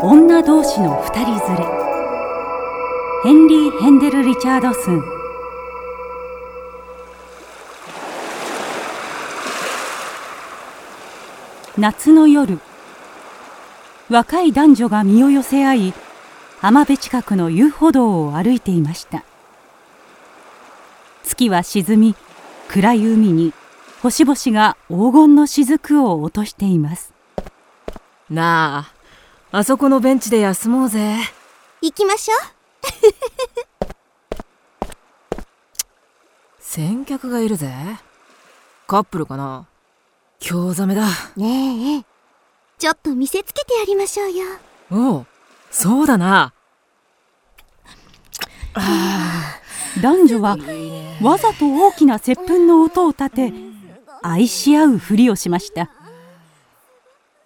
女同士の二人連れ。ヘンリー・ヘンデル・リチャードスン。夏の夜若い男女が身を寄せ合い浜辺近くの遊歩道を歩いていました。月は沈み暗い海に星々が黄金の雫を落としています。なああそこのベンチで休もうぜ。行きましょう。先客がいるぜ。カップルかな？興ざめだ。ねえ。ちょっと見せつけてやりましょうよ。おうそうだな。男女はわざと大きな接吻の音を立て愛し合うふりをしました。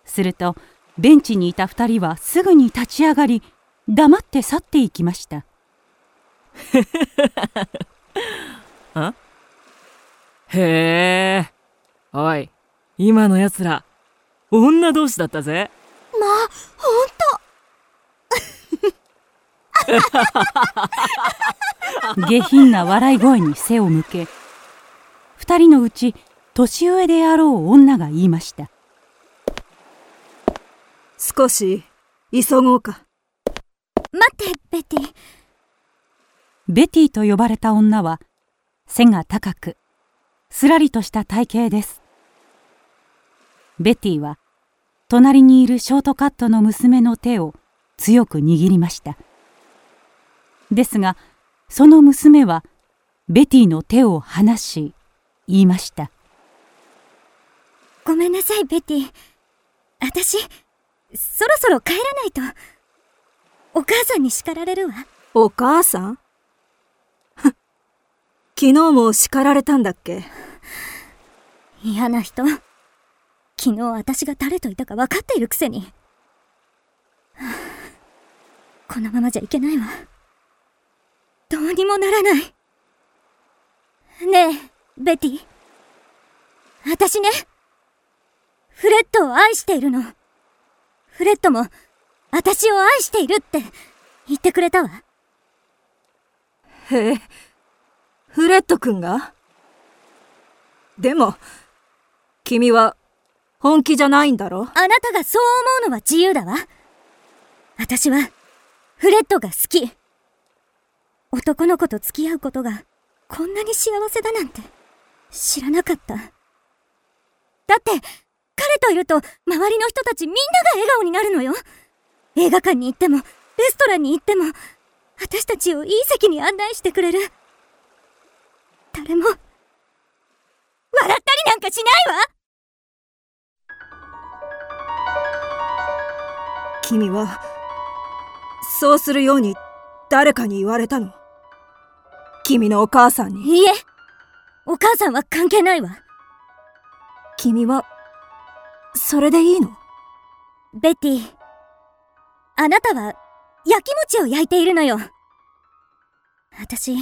するとベンチにいた2人はすぐに立ち上がり黙って去っていきました。あ？へえ。おい今のやつら女同士だったぜ。まあほんと。下品な笑い声に背を向け2人のうち年上であろう女が言いました。少し急ごうか。待ってベテ。ィベティと呼ばれた女は背が高くすらりとした体型です。ベティは隣にいるショートカットの娘の手を強く握りました。ですがその娘はベティの手を離し言いましたごめんなさいベティ。私そろそろ帰らないと。お母さんに叱られるわ。お母さん？昨日も叱られたんだっけ？嫌な人。昨日私が誰といたか分かっているくせに。このままじゃいけないわ。どうにもならない。ねえベティ。私ねフレッドを愛しているの。フレッドも私を愛しているって言ってくれたわ。へえ。フレッド君が？でも君は本気じゃないんだろ？あなたがそう思うのは自由だわ。私はフレッドが好き。男の子と付き合うことがこんなに幸せだなんて知らなかった。だって彼といると周りの人たちみんなが笑顔になるのよ。映画館に行ってもレストランに行っても私たちをいい席に案内してくれる。誰も笑ったりなんかしないわ。君はそうするように誰かに言われたの？君のお母さんに？いいえお母さんは関係ないわ。君はそれでいいの？ベティあなたは焼き餅を焼いているのよ。私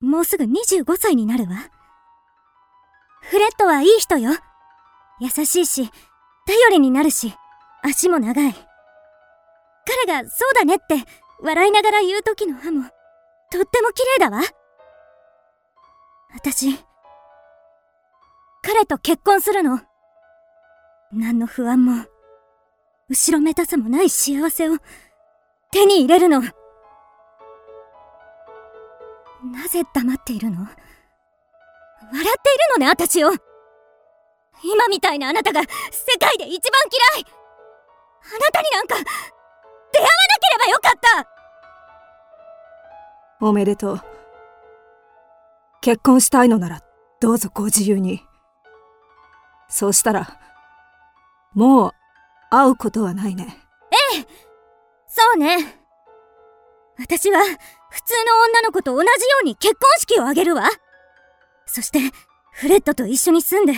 もうすぐ25歳になるわ。フレッドはいい人よ。優しいし頼りになるし足も長い。彼がそうだねって笑いながら言う時の歯もとっても綺麗だわ。私彼と結婚するの。何の不安も。後ろめたさもない幸せを。手に入れるの。なぜ黙っているの？笑っているのね私を。今みたいなあなたが世界で一番嫌い。あなたになんか出会わなければよかった。おめでとう。結婚したいのならどうぞご自由に。そうしたらもう会うことはないね。ええそうね。私は普通の女の子と同じように結婚式を挙げるわ。そしてフレッドと一緒に住んで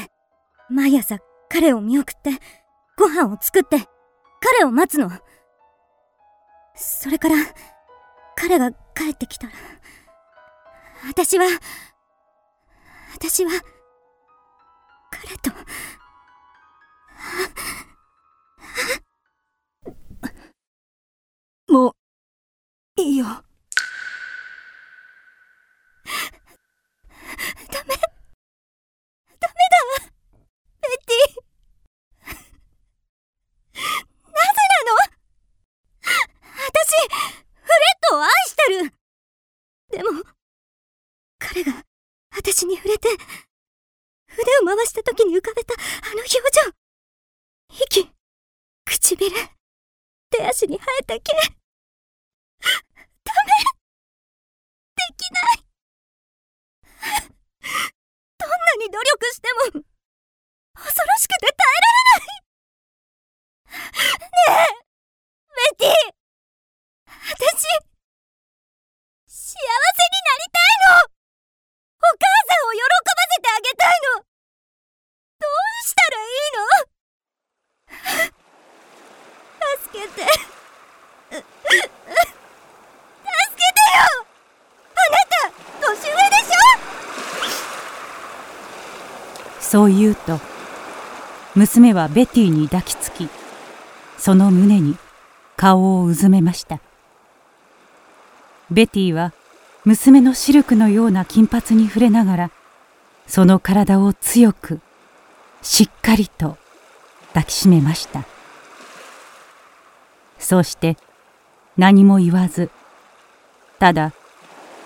毎朝彼を見送ってご飯を作って彼を待つの。それから彼が帰ってきたら私は私は彼と私に触れて、腕を回した時に浮かべたあの表情。息、唇、手足に生えた毛。ダメできないどんなに努力しても、恐ろしくて耐えられないねえベティ私、幸せになりたいのお母さんを喜ばせてあげたいのどうしたらいいの助けて助けてよあなた年上でしょそう言うと娘はベティに抱きつきその胸に顔をうずめました。ベティは娘のシルクのような金髪に触れながらその体を強くしっかりと抱きしめました。そうして何も言わずただ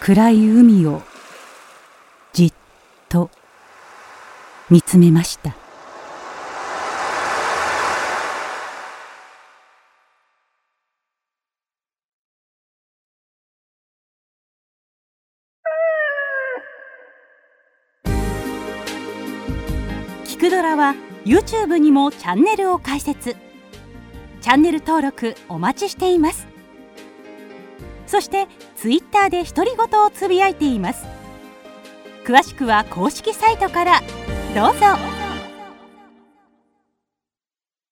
暗い海をじっと見つめました。キクドラは YouTube にもチャンネルを開設。チャンネル登録お待ちしています。そして Twitter で独り言をつぶやいています。詳しくは公式サイトからどうぞ。